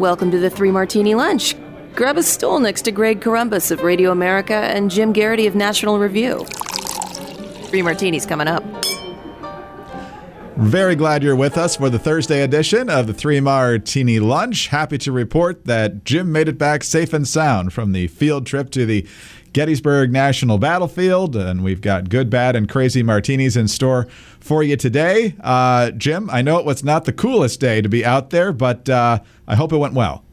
Welcome to the Three Martini Lunch. Grab a stool next to Greg Corombos of Radio America and Jim Geraghty of National Review. Three martinis coming up. Very glad you're with us for the Thursday edition of the Three Martini Lunch. Happy to report that Jim made it back safe and sound from the field trip to the Gettysburg National Battlefield, and we've got good, bad, and crazy martinis in store for you today. Uh, Jim, I know it was not the coolest day to be out there, but uh, I hope it went well.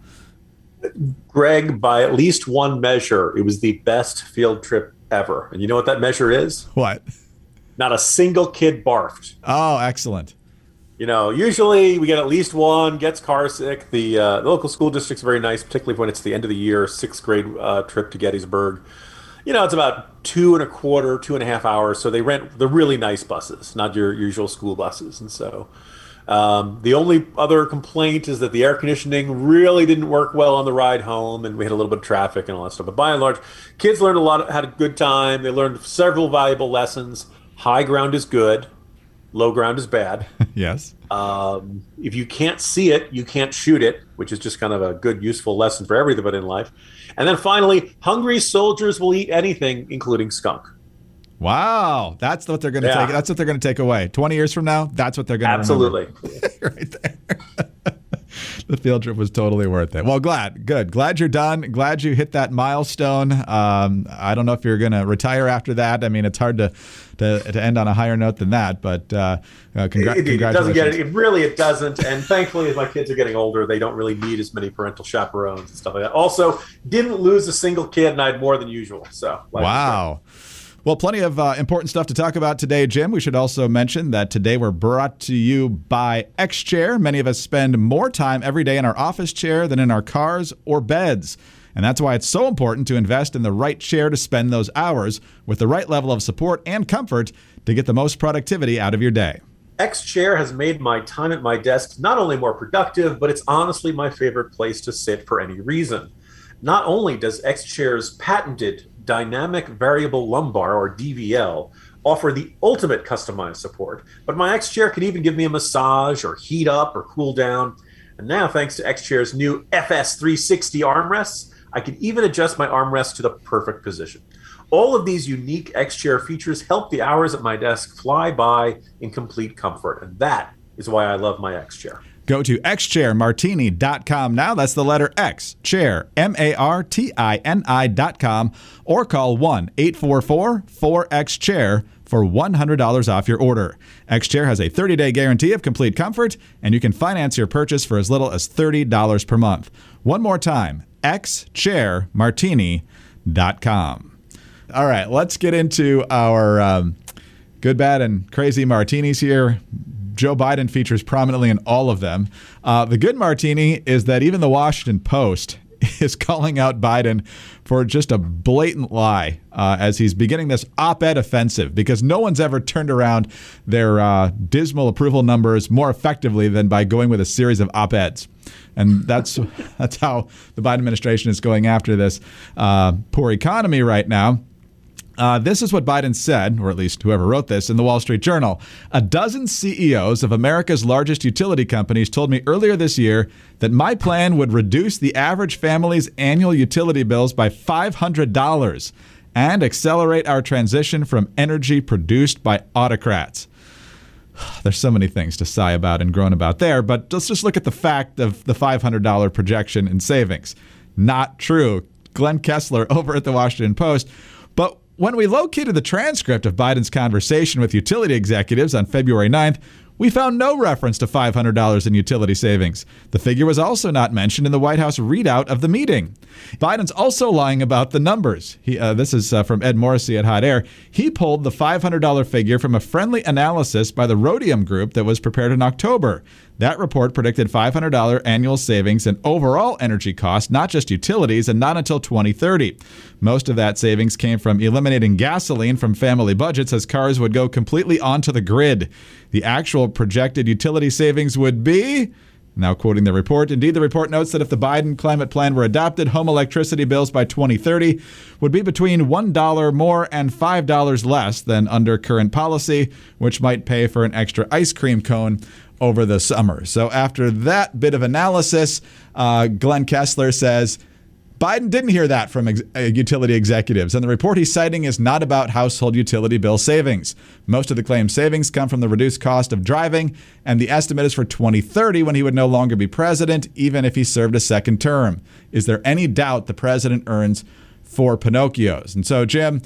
Greg, by at least one measure, it was the best field trip ever. And you know what that measure is? What? Not a single kid barfed. Oh, excellent. You know, usually we get at least one gets car sick. The, uh, the local school district's very nice, particularly when it's the end of the year, sixth grade uh, trip to Gettysburg. You know, it's about two and a quarter, two and a half hours. So they rent the really nice buses, not your usual school buses. And so um, the only other complaint is that the air conditioning really didn't work well on the ride home, and we had a little bit of traffic and all that stuff. But by and large, kids learned a lot, had a good time. They learned several valuable lessons. High ground is good, low ground is bad. yes. Um, if you can't see it, you can't shoot it, which is just kind of a good, useful lesson for everybody in life. And then finally, hungry soldiers will eat anything, including skunk. Wow, that's what they're going to yeah. take. That's what they're going to take away. Twenty years from now, that's what they're going to absolutely right there. the field trip was totally worth it. Well, glad, good, glad you're done. Glad you hit that milestone. Um, I don't know if you're going to retire after that. I mean, it's hard to to, to end on a higher note than that. But uh, uh, congra- it, it, doesn't get it. it. Really, it doesn't. And thankfully, as my kids are getting older, they don't really need as many parental chaperones and stuff like that. Also, didn't lose a single kid, and I had more than usual. So wow. Well, plenty of uh, important stuff to talk about today, Jim. We should also mention that today we're brought to you by X Chair. Many of us spend more time every day in our office chair than in our cars or beds. And that's why it's so important to invest in the right chair to spend those hours with the right level of support and comfort to get the most productivity out of your day. X Chair has made my time at my desk not only more productive, but it's honestly my favorite place to sit for any reason. Not only does X Chair's patented dynamic variable lumbar or DVL offer the ultimate customized support, but my X Chair can even give me a massage or heat up or cool down. And now, thanks to X Chair's new FS360 armrests, I can even adjust my armrest to the perfect position. All of these unique X Chair features help the hours at my desk fly by in complete comfort, and that is why I love my X Chair. Go to xchairmartini.com now. That's the letter X, chair, M A R T I N I.com, or call 1 844 4X Chair for $100 off your order. X Chair has a 30 day guarantee of complete comfort, and you can finance your purchase for as little as $30 per month. One more time, xchairmartini.com. All right, let's get into our um, good, bad, and crazy martinis here. Joe Biden features prominently in all of them. Uh, the good martini is that even the Washington Post is calling out Biden for just a blatant lie uh, as he's beginning this op ed offensive because no one's ever turned around their uh, dismal approval numbers more effectively than by going with a series of op eds. And that's, that's how the Biden administration is going after this uh, poor economy right now. Uh, this is what Biden said, or at least whoever wrote this, in the Wall Street Journal. A dozen CEOs of America's largest utility companies told me earlier this year that my plan would reduce the average family's annual utility bills by $500 and accelerate our transition from energy produced by autocrats. There's so many things to sigh about and groan about there, but let's just look at the fact of the $500 projection in savings. Not true. Glenn Kessler over at the Washington Post. But when we located the transcript of Biden's conversation with utility executives on February 9th, we found no reference to $500 in utility savings. The figure was also not mentioned in the White House readout of the meeting. Biden's also lying about the numbers. He, uh, this is uh, from Ed Morrissey at Hot Air. He pulled the $500 figure from a friendly analysis by the Rhodium Group that was prepared in October. That report predicted $500 annual savings in overall energy costs, not just utilities, and not until 2030. Most of that savings came from eliminating gasoline from family budgets as cars would go completely onto the grid. The actual projected utility savings would be now, quoting the report, indeed, the report notes that if the Biden climate plan were adopted, home electricity bills by 2030 would be between $1 more and $5 less than under current policy, which might pay for an extra ice cream cone over the summer. So after that bit of analysis, uh, Glenn Kessler says Biden didn't hear that from ex- uh, utility executives, and the report he's citing is not about household utility bill savings. Most of the claimed savings come from the reduced cost of driving, and the estimate is for 2030 when he would no longer be president, even if he served a second term. Is there any doubt the president earns four Pinocchios? And so, Jim,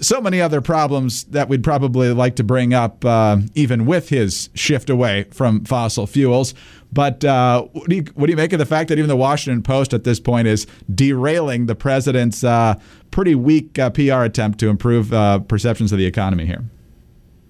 so many other problems that we'd probably like to bring up, uh, even with his shift away from fossil fuels. But uh, what, do you, what do you make of the fact that even the Washington Post at this point is derailing the president's uh, pretty weak uh, PR attempt to improve uh, perceptions of the economy here?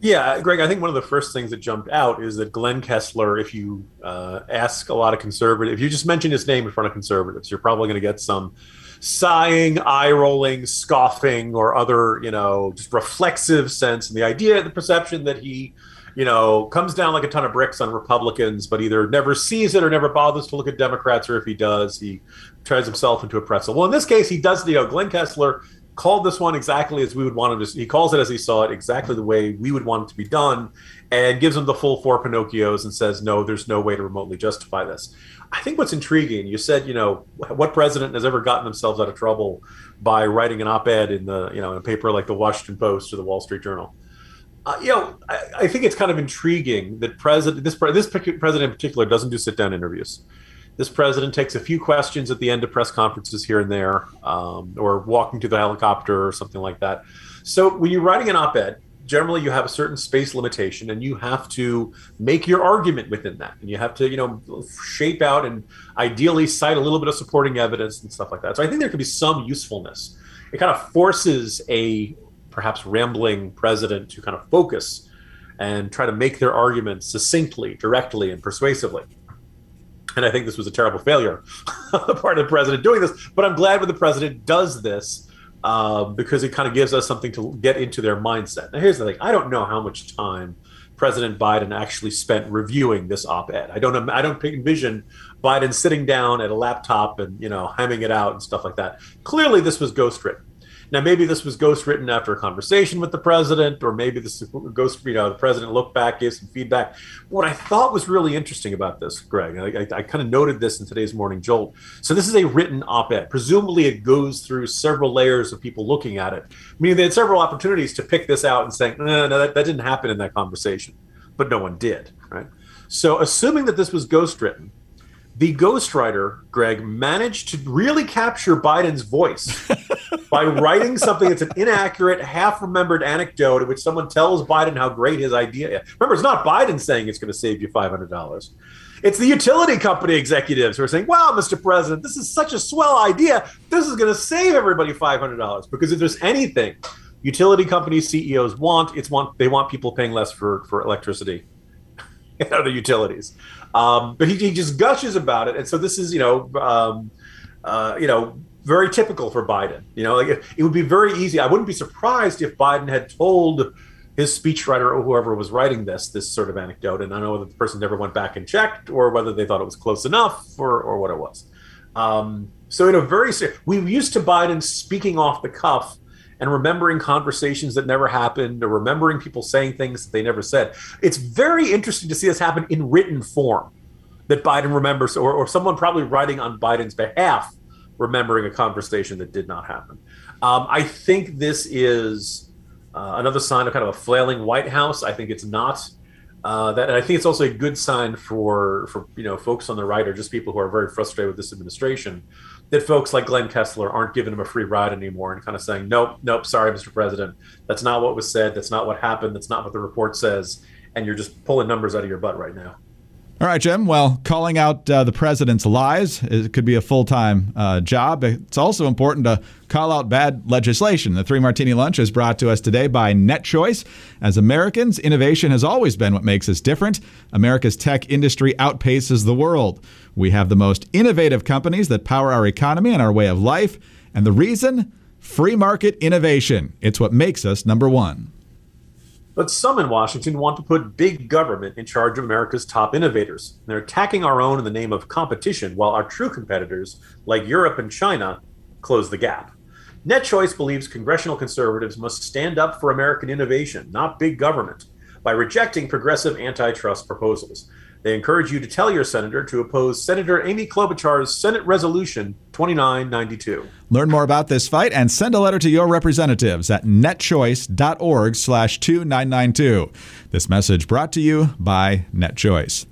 Yeah, Greg, I think one of the first things that jumped out is that Glenn Kessler, if you uh, ask a lot of conservatives, if you just mention his name in front of conservatives, you're probably going to get some sighing, eye rolling, scoffing, or other, you know, just reflexive sense. And the idea, the perception that he, you know, comes down like a ton of bricks on Republicans, but either never sees it or never bothers to look at Democrats, or if he does, he turns himself into a pretzel. Well, in this case, he does, you know, Glenn Kessler called this one exactly as we would want him to. He calls it as he saw it, exactly the way we would want it to be done, and gives him the full four Pinocchios and says, "No, there's no way to remotely justify this." I think what's intriguing, you said, you know, what president has ever gotten themselves out of trouble by writing an op-ed in the, you know, in a paper like the Washington Post or the Wall Street Journal? Uh, you know, I, I, think it's kind of intriguing that president, this this president in particular, doesn't do sit-down interviews. This president takes a few questions at the end of press conferences here and there, um, or walking to the helicopter or something like that. So when you're writing an op-ed, generally you have a certain space limitation and you have to make your argument within that. And you have to you know shape out and ideally cite a little bit of supporting evidence and stuff like that. So i think there could be some usefulness. It kind of forces a perhaps rambling president to kind of focus and try to make their arguments succinctly directly and persuasively. And i think this was a terrible failure on the part of the president doing this but i'm glad when the president does this um, because it kind of gives us something to get into their mindset. Now, here's the thing: I don't know how much time President Biden actually spent reviewing this op-ed. I don't. I don't envision Biden sitting down at a laptop and you know hemming it out and stuff like that. Clearly, this was ghostwritten. Now, maybe this was ghost written after a conversation with the president, or maybe this ghost, you know, the president looked back, gave some feedback. What I thought was really interesting about this, Greg, I, I, I kind of noted this in today's Morning Jolt. So, this is a written op ed. Presumably, it goes through several layers of people looking at it. I mean, they had several opportunities to pick this out and say, no, no, that, that didn't happen in that conversation, but no one did, right? So, assuming that this was ghost written, the ghostwriter, Greg, managed to really capture Biden's voice by writing something that's an inaccurate, half remembered anecdote in which someone tells Biden how great his idea is. Remember, it's not Biden saying it's going to save you $500. It's the utility company executives who are saying, wow, Mr. President, this is such a swell idea. This is going to save everybody $500. Because if there's anything utility company CEOs want, it's want they want people paying less for, for electricity and other utilities. Um, but he, he, just gushes about it, and so this is you know um, uh, you know very typical for Biden. You know, like it, would be very easy. I wouldn't be surprised if Biden had told his speechwriter or whoever was writing this this sort of anecdote, and I know whether the person never went back and checked or whether they thought it was close enough or or what it was. Um, so in a very we used to Biden speaking off the cuff and remembering conversations that never happened or remembering people saying things that they never said. It's very interesting to see this happen in written form that Biden remembers, or, or someone probably writing on Biden's behalf remembering a conversation that did not happen. Um, I think this is uh, another sign of kind of a flailing White House. I think it's not. Uh, that, and I think it's also a good sign for for you know folks on the right or just people who are very frustrated with this administration that folks like Glenn Kessler aren't giving him a free ride anymore and kind of saying, nope, nope, sorry, Mr. President. That's not what was said. That's not what happened. That's not what the report says. And you're just pulling numbers out of your butt right now. All right, Jim. Well, calling out uh, the president's lies it could be a full time uh, job. It's also important to call out bad legislation. The Three Martini Lunch is brought to us today by NetChoice. As Americans, innovation has always been what makes us different. America's tech industry outpaces the world. We have the most innovative companies that power our economy and our way of life. And the reason? Free market innovation. It's what makes us number one. But some in Washington want to put big government in charge of America's top innovators. They're attacking our own in the name of competition, while our true competitors, like Europe and China, close the gap. NetChoice believes congressional conservatives must stand up for American innovation, not big government, by rejecting progressive antitrust proposals. They encourage you to tell your senator to oppose Senator Amy Klobuchar's Senate Resolution 2992. Learn more about this fight and send a letter to your representatives at netchoice.org slash 2992. This message brought to you by NetChoice.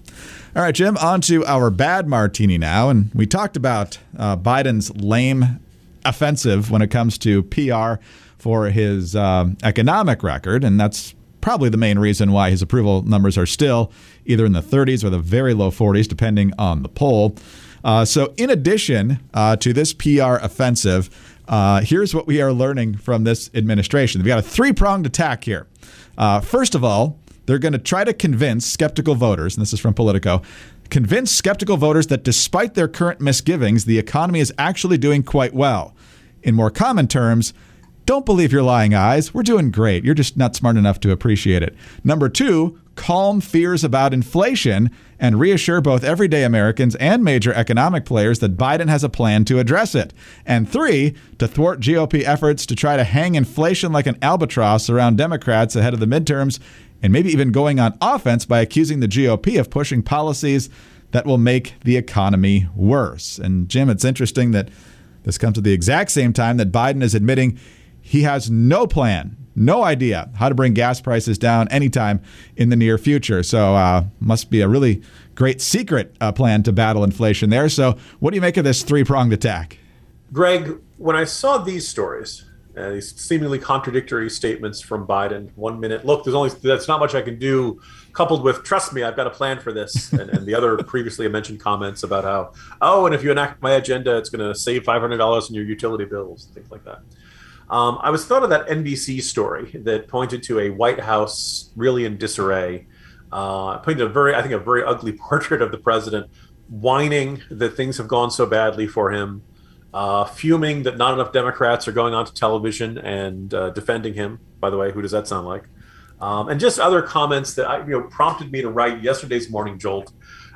All right, Jim, on to our bad martini now. And we talked about uh, Biden's lame offensive when it comes to PR for his uh, economic record. And that's probably the main reason why his approval numbers are still either in the 30s or the very low 40s, depending on the poll. Uh, so, in addition uh, to this PR offensive, uh, here's what we are learning from this administration. We've got a three pronged attack here. Uh, first of all, they're going to try to convince skeptical voters, and this is from Politico, convince skeptical voters that despite their current misgivings, the economy is actually doing quite well. In more common terms, don't believe your lying eyes. We're doing great. You're just not smart enough to appreciate it. Number two, calm fears about inflation and reassure both everyday Americans and major economic players that Biden has a plan to address it. And three, to thwart GOP efforts to try to hang inflation like an albatross around Democrats ahead of the midterms, and maybe even going on offense by accusing the GOP of pushing policies that will make the economy worse. And Jim, it's interesting that this comes at the exact same time that Biden is admitting he has no plan, no idea how to bring gas prices down anytime in the near future. So, uh, must be a really great secret uh, plan to battle inflation there. So, what do you make of this three pronged attack? Greg, when I saw these stories, uh, these seemingly contradictory statements from Biden, one minute, look, there's only that's not much I can do, coupled with trust me, I've got a plan for this, and, and the other previously mentioned comments about how, oh, and if you enact my agenda, it's going to save $500 in your utility bills, things like that. Um, I was thought of that NBC story that pointed to a White House really in disarray. Uh, pointed a very, I think, a very ugly portrait of the president, whining that things have gone so badly for him, uh, fuming that not enough Democrats are going onto television and uh, defending him. By the way, who does that sound like? Um, and just other comments that I, you know prompted me to write yesterday's Morning Jolt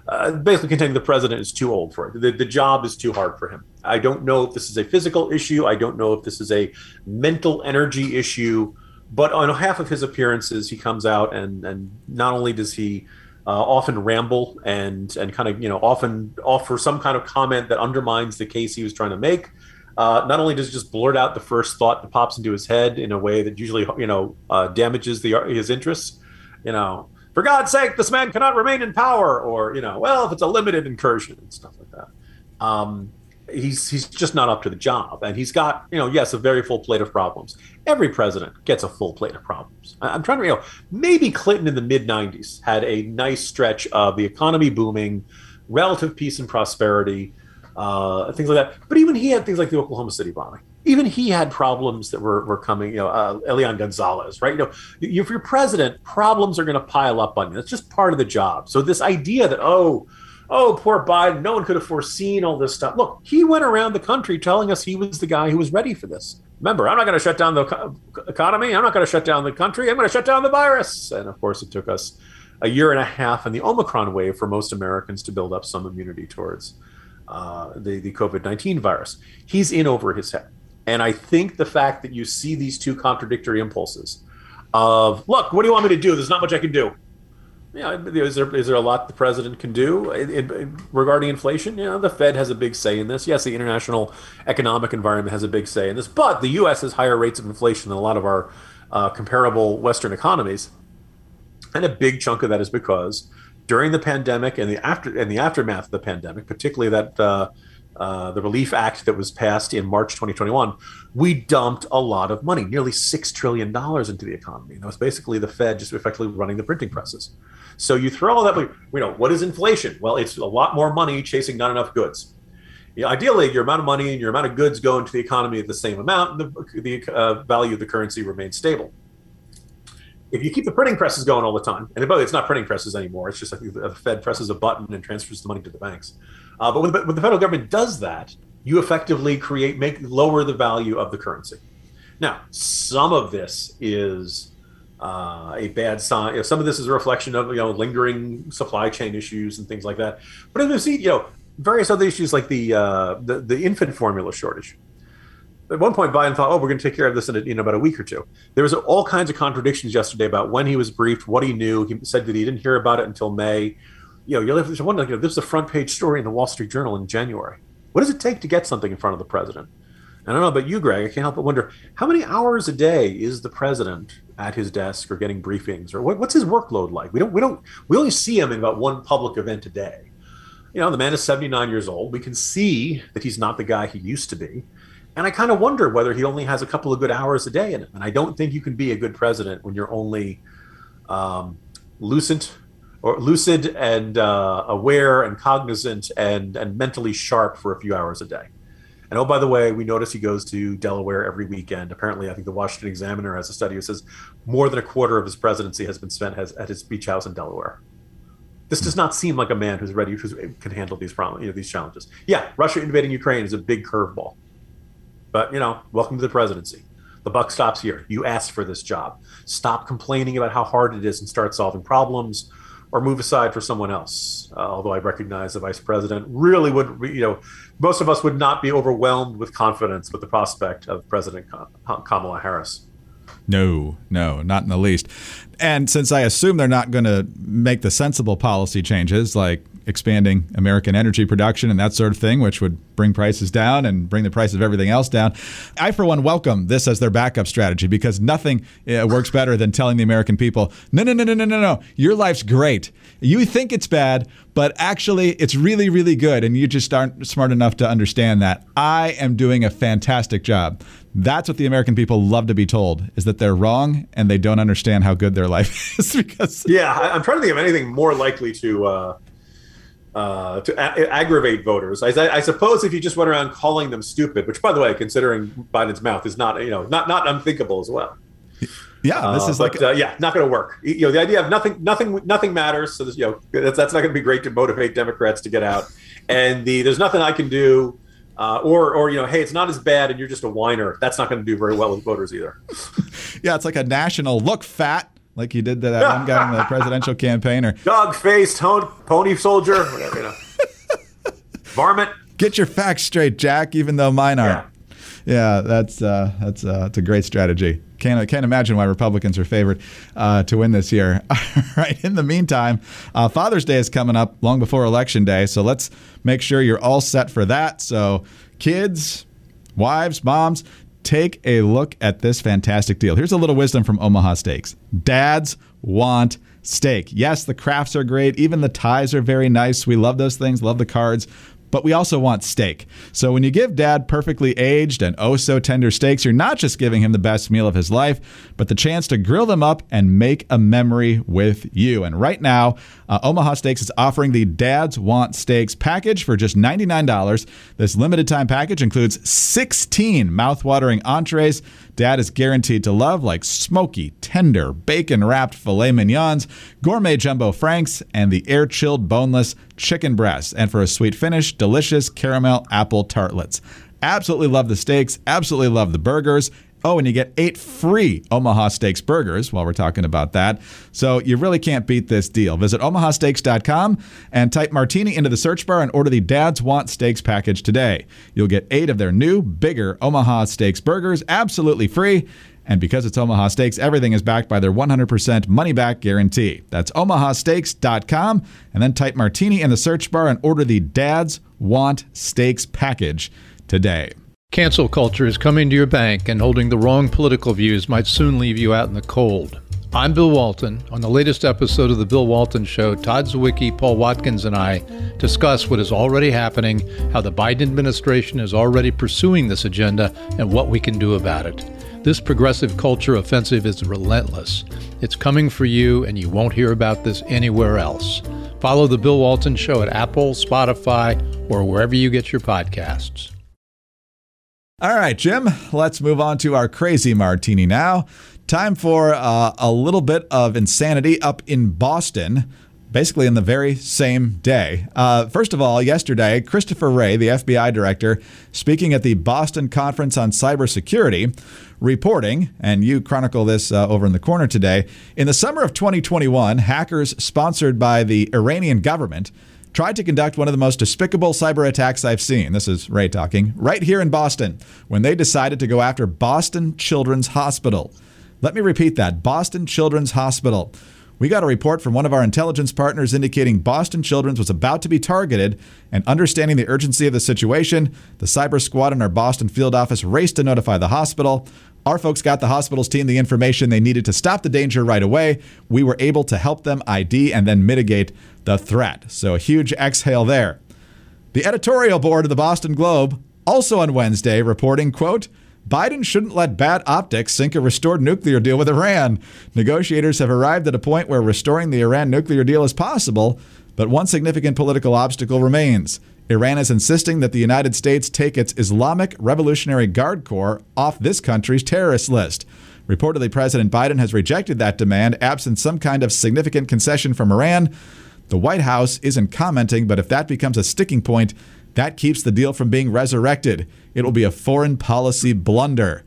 uh, basically containing the president is too old for it. The, the job is too hard for him. I don't know if this is a physical issue. I don't know if this is a mental energy issue. But on half of his appearances, he comes out and and not only does he uh, often ramble and and kind of you know often offer some kind of comment that undermines the case he was trying to make. Uh, not only does he just blurt out the first thought that pops into his head in a way that usually you know uh, damages the his interests. You know, for God's sake, this man cannot remain in power, or you know, well, if it's a limited incursion and stuff like that. Um, he's he's just not up to the job, and he's got you know, yes, a very full plate of problems. Every president gets a full plate of problems. I'm trying to you know, maybe Clinton in the mid '90s had a nice stretch of the economy booming, relative peace and prosperity, uh, things like that. But even he had things like the Oklahoma City bombing even he had problems that were, were coming, you know, uh, Elian Gonzalez, right? You know, if you're president, problems are going to pile up on you. That's just part of the job. So this idea that, oh, oh, poor Biden, no one could have foreseen all this stuff. Look, he went around the country telling us he was the guy who was ready for this. Remember, I'm not going to shut down the economy. I'm not going to shut down the country. I'm going to shut down the virus. And of course, it took us a year and a half in the Omicron wave for most Americans to build up some immunity towards uh, the, the COVID 19 virus. He's in over his head. And I think the fact that you see these two contradictory impulses of, look, what do you want me to do? There's not much I can do. Yeah, is there is there a lot the president can do in, in, regarding inflation? You know, the Fed has a big say in this. Yes, the international economic environment has a big say in this, but the U.S. has higher rates of inflation than a lot of our uh, comparable Western economies, and a big chunk of that is because during the pandemic and the after and the aftermath of the pandemic, particularly that uh, uh, the Relief Act that was passed in March 2021, we dumped a lot of money, nearly $6 trillion into the economy. And that was basically the Fed just effectively running the printing presses. So you throw all that, you know, what is inflation? Well, it's a lot more money chasing not enough goods. You know, ideally, your amount of money and your amount of goods go into the economy at the same amount, and the, the uh, value of the currency remains stable. If you keep the printing presses going all the time, and by the way, it's not printing presses anymore, it's just the Fed presses a button and transfers the money to the banks uh, but when when the, federal government does that, you effectively create make lower the value of the currency. Now, some of this is uh, a bad sign. You know, some of this is a reflection of you know lingering supply chain issues and things like that. But if you see, you know, various other issues like the uh, the, the infant formula shortage. At one point, Biden thought, "Oh, we're going to take care of this in, a, about a week or two. There was all kinds of contradictions yesterday about when he was briefed, what he knew. He said that he didn't hear about it until May you know, you have to wonder, you know, this is a front page story in the Wall Street Journal in January. What does it take to get something in front of the president? I don't know about you, Greg. I can't help but wonder how many hours a day is the president at his desk or getting briefings, or what, what's his workload like? We don't, we don't, we only see him in about one public event a day. You know, the man is 79 years old. We can see that he's not the guy he used to be. And I kind of wonder whether he only has a couple of good hours a day in him. And I don't think you can be a good president when you're only um, lucent or lucid and uh, aware and cognizant and, and mentally sharp for a few hours a day. And oh, by the way, we notice he goes to Delaware every weekend. Apparently, I think the Washington Examiner has a study that says more than a quarter of his presidency has been spent has, at his beach house in Delaware. This does not seem like a man who's ready, who can handle these problems, you know, these challenges. Yeah, Russia invading Ukraine is a big curveball, but you know, welcome to the presidency. The buck stops here. You asked for this job. Stop complaining about how hard it is and start solving problems or move aside for someone else. Uh, although I recognize the vice president really would, you know, most of us would not be overwhelmed with confidence with the prospect of President Kamala Harris. No, no, not in the least. And since I assume they're not going to make the sensible policy changes like expanding American energy production and that sort of thing, which would bring prices down and bring the price of everything else down. I, for one, welcome this as their backup strategy because nothing uh, works better than telling the American people, no, no, no, no, no, no, no, your life's great. You think it's bad, but actually it's really, really good. And you just aren't smart enough to understand that. I am doing a fantastic job. That's what the American people love to be told is that they're wrong and they don't understand how good their life is because yeah i'm trying to think of anything more likely to uh, uh, to a- aggravate voters. I, I, suppose if you just went around calling them stupid, which, by the way, considering Biden's mouth is not you know not not unthinkable as well. Yeah, this uh, is but, like uh, yeah, not going to work. You know, the idea of nothing, nothing, nothing matters. So this, you know, that's, that's not going to be great to motivate Democrats to get out. And the there's nothing I can do, uh, or or you know, hey, it's not as bad, and you're just a whiner. That's not going to do very well with voters either. yeah, it's like a national look fat like you did to that one guy in the presidential campaign, or dog faced pony soldier, whatever you know, varmint. Get your facts straight, Jack. Even though mine aren't. Yeah, yeah that's uh, that's uh, that's a great strategy. Can't can't imagine why Republicans are favored uh, to win this year. All right. In the meantime, uh, Father's Day is coming up long before Election Day, so let's make sure you're all set for that. So, kids, wives, moms, take a look at this fantastic deal. Here's a little wisdom from Omaha Steaks. Dads want steak. Yes, the crafts are great. Even the ties are very nice. We love those things, love the cards but we also want steak. So when you give dad perfectly aged and oh so tender steaks, you're not just giving him the best meal of his life, but the chance to grill them up and make a memory with you. And right now, uh, Omaha Steaks is offering the Dads Want Steaks package for just $99. This limited time package includes 16 mouthwatering entrees Dad is guaranteed to love, like smoky, tender, bacon wrapped filet mignons, gourmet jumbo franks, and the air chilled boneless chicken breasts. And for a sweet finish, delicious caramel apple tartlets. Absolutely love the steaks, absolutely love the burgers. Oh, and you get eight free Omaha Steaks burgers while we're talking about that. So you really can't beat this deal. Visit omahasteaks.com and type martini into the search bar and order the Dads Want Steaks package today. You'll get eight of their new, bigger Omaha Steaks burgers absolutely free. And because it's Omaha Steaks, everything is backed by their 100% money back guarantee. That's omahasteaks.com and then type martini in the search bar and order the Dads Want Steaks package today. Cancel culture is coming to your bank, and holding the wrong political views might soon leave you out in the cold. I'm Bill Walton. On the latest episode of The Bill Walton Show, Todd Zywicki, Paul Watkins, and I discuss what is already happening, how the Biden administration is already pursuing this agenda, and what we can do about it. This progressive culture offensive is relentless. It's coming for you, and you won't hear about this anywhere else. Follow The Bill Walton Show at Apple, Spotify, or wherever you get your podcasts. All right, Jim, let's move on to our crazy martini now. Time for uh, a little bit of insanity up in Boston, basically in the very same day. Uh, first of all, yesterday, Christopher Wray, the FBI director, speaking at the Boston Conference on Cybersecurity, reporting, and you chronicle this uh, over in the corner today, in the summer of 2021, hackers sponsored by the Iranian government tried to conduct one of the most despicable cyber attacks I've seen. This is Wray talking, right here in Boston, when they decided to go after Boston Children's Hospital. Let me repeat that Boston Children's Hospital. We got a report from one of our intelligence partners indicating Boston Children's was about to be targeted, and understanding the urgency of the situation, the cyber squad in our Boston field office raced to notify the hospital. Our folks got the hospital's team the information they needed to stop the danger right away. We were able to help them ID and then mitigate the threat. So a huge exhale there. The editorial board of the Boston Globe also on Wednesday reporting, quote, Biden shouldn't let bad optics sink a restored nuclear deal with Iran. Negotiators have arrived at a point where restoring the Iran nuclear deal is possible, but one significant political obstacle remains. Iran is insisting that the United States take its Islamic Revolutionary Guard Corps off this country's terrorist list. Reportedly, President Biden has rejected that demand, absent some kind of significant concession from Iran. The White House isn't commenting, but if that becomes a sticking point, that keeps the deal from being resurrected. It will be a foreign policy blunder.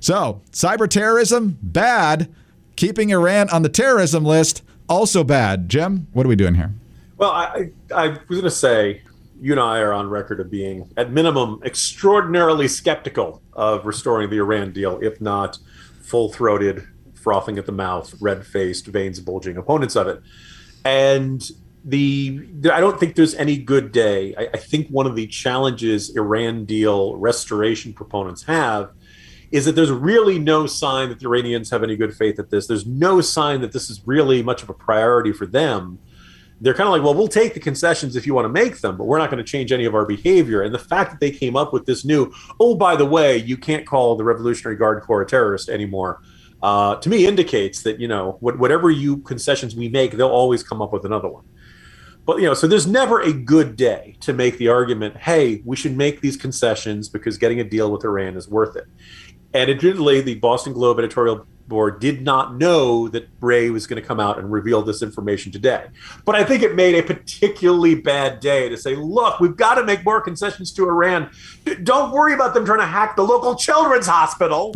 So, cyber terrorism, bad. Keeping Iran on the terrorism list, also bad. Jim, what are we doing here? Well, I, I was going to say, you and I are on record of being, at minimum, extraordinarily skeptical of restoring the Iran deal, if not full throated, frothing at the mouth, red faced, veins bulging opponents of it. And the I don't think there's any good day. I, I, think one of the challenges Iran deal restoration proponents have is that there's really no sign that the Iranians have any good faith at this. There's no sign that this is really much of a priority for them. They're kind of like, well, we'll take the concessions if you want to make them, but we're not going to change any of our behavior. And the fact that they came up with this new, oh, by the way, you can't call the Revolutionary Guard Corps a terrorist anymore, uh, to me indicates that you know whatever you concessions we make, they'll always come up with another one. But you know, so there's never a good day to make the argument, hey, we should make these concessions because getting a deal with Iran is worth it. And admittedly, the Boston Globe editorial board did not know that Wray was going to come out and reveal this information today. But I think it made a particularly bad day to say, look, we've got to make more concessions to Iran. Don't worry about them trying to hack the local children's hospital.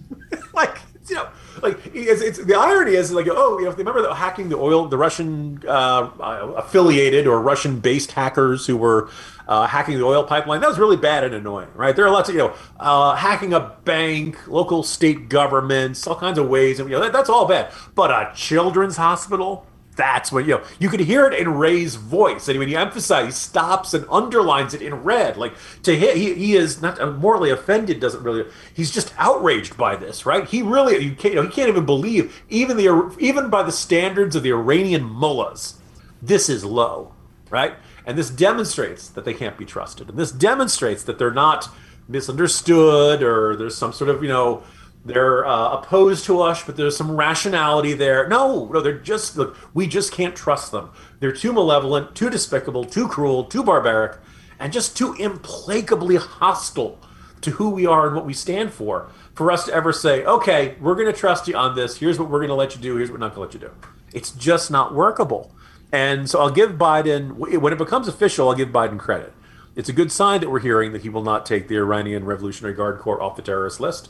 like, you know, like it's, it's, the irony is like oh you know if they remember the hacking the oil the Russian uh, affiliated or Russian based hackers who were uh, hacking the oil pipeline that was really bad and annoying right? There are lots of you know uh, hacking a bank local state governments all kinds of ways and you know that, that's all bad. But a children's hospital that's what you know. You could hear it in Wray's voice, and when he emphasizes, stops and underlines it in red. Like to him, he, he is not uh, morally offended. Doesn't really. He's just outraged by this, right? He really you can't. You know, he can't even believe even the even by the standards of the Iranian mullahs, this is low, right? And this demonstrates that they can't be trusted, and this demonstrates that they're not misunderstood or there's some sort of you know they're uh, opposed to us, but there's some rationality there. No, no, they're just look. We just can't trust them. They're too malevolent, too despicable, too cruel, too barbaric, and just too implacably hostile to who we are and what we stand for. For us to ever say, okay, we're going to trust you on this. Here's what we're going to let you do. Here's what we're not going to let you do. It's just not workable. And so I'll give Biden when it becomes official. I'll give Biden credit. It's a good sign that we're hearing that he will not take the Iranian Revolutionary Guard Corps off the terrorist list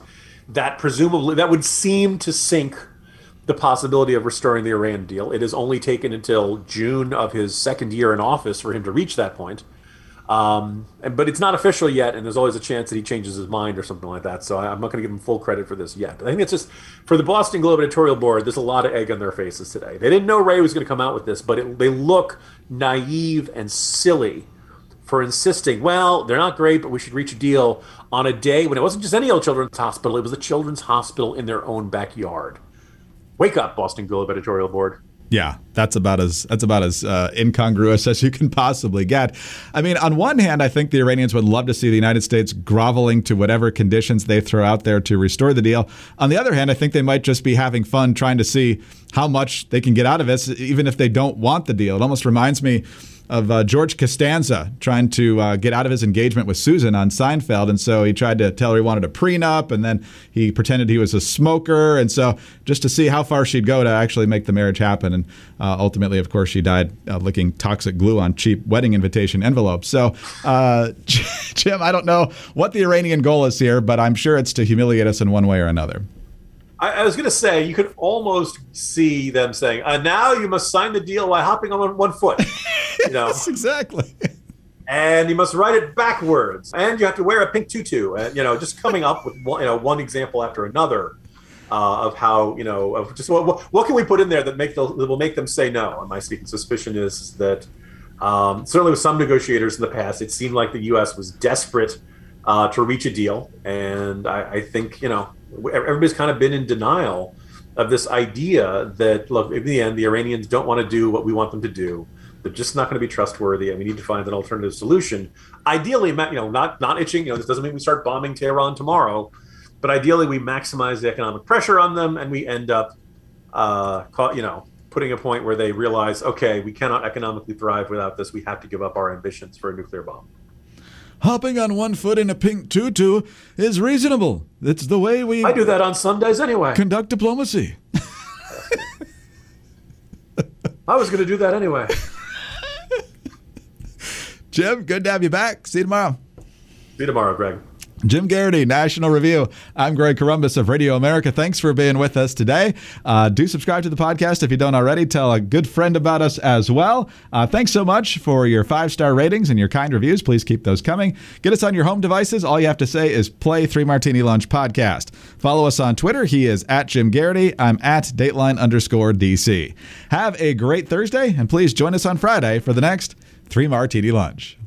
that presumably that would seem to sink the possibility of restoring the Iran deal. It has only taken until June of his second year in office for him to reach that point. Um, and, but it's not official yet, and there's always a chance that he changes his mind or something like that. So I, am not going to give him full credit for this yet. But I think it's just for the Boston Globe editorial board. There's a lot of egg on their faces today. They didn't know Wray was going to come out with this, but it, they look naive and silly for insisting, well, they're not great, but we should reach a deal on a day when it wasn't just any old children's hospital, it was a children's hospital in their own backyard. Wake up, Boston Globe editorial board. Yeah, that's about as that's about as uh, incongruous as you can possibly get. I mean, on one hand, I think the Iranians would love to see the United States groveling to whatever conditions they throw out there to restore the deal. On the other hand, I think they might just be having fun trying to see how much they can get out of it, even if they don't want the deal. It almost reminds me of uh, George Costanza trying to uh, get out of his engagement with Susan on Seinfeld. And so he tried to tell her he wanted a prenup, and then he pretended he was a smoker. And so just to see how far she'd go to actually make the marriage happen. And ultimately, of course, she died uh, licking toxic glue on cheap wedding invitation envelopes. So, uh, Jim, I don't know what the Iranian goal is here, but I'm sure it's to humiliate us in one way or another. I, I was going to say you could almost see them saying, uh, "Now you must sign the deal by hopping on one foot." You know, yes, exactly. And you must write it backwards, and you have to wear a pink tutu. And you know, just coming up with one, you know one example after another. Uh, of how you know of just what, what can we put in there that make the, that will make them say no. And my suspicion is that um, certainly with some negotiators in the past, it seemed like the U.S. was desperate uh, to reach a deal, and I, I, think you know everybody's kind of been in denial of this idea that look in the end the Iranians don't want to do what we want them to do. They're just not going to be trustworthy, and we need to find an alternative solution. Ideally, you know, not not itching. You know, this doesn't mean we start bombing Tehran tomorrow but ideally, we maximize the economic pressure on them, and we end up, uh, you know, putting a point where they realize, okay, we cannot economically thrive without this. We have to give up our ambitions for a nuclear bomb. Hopping on one foot in a pink tutu is reasonable. It's the way we. I do that on Sundays anyway. Conduct diplomacy. I was going to do that anyway. Jim, good to have you back. See you tomorrow. See you tomorrow, Greg. Jim Geraghty, National Review. I'm Greg Corombos of Radio America. Thanks for being with us today. Uh, do subscribe to the podcast if you don't already. Tell a good friend about us as well. Uh, thanks so much for your five star ratings and your kind reviews. Please keep those coming. Get us on your home devices. All you have to say is play Three Martini Lunch podcast. Follow us on Twitter. He is at Jim Geraghty. I'm at Dateline underscore DC. Have a great Thursday, and please join us on Friday for the next Three Martini Lunch.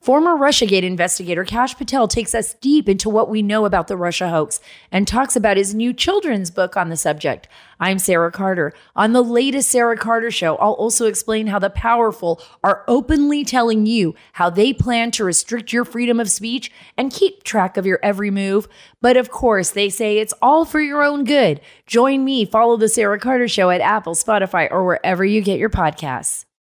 Former Russiagate investigator Kash Patel takes us deep into what we know about the Russia hoax and talks about his new children's book on the subject. I'm Sarah Carter. On the latest Sarah Carter show, I'll also explain how the powerful are openly telling you how they plan to restrict your freedom of speech and keep track of your every move. But of course, they say it's all for your own good. Join me, follow the Sarah Carter show at Apple, Spotify, or wherever you get your podcasts.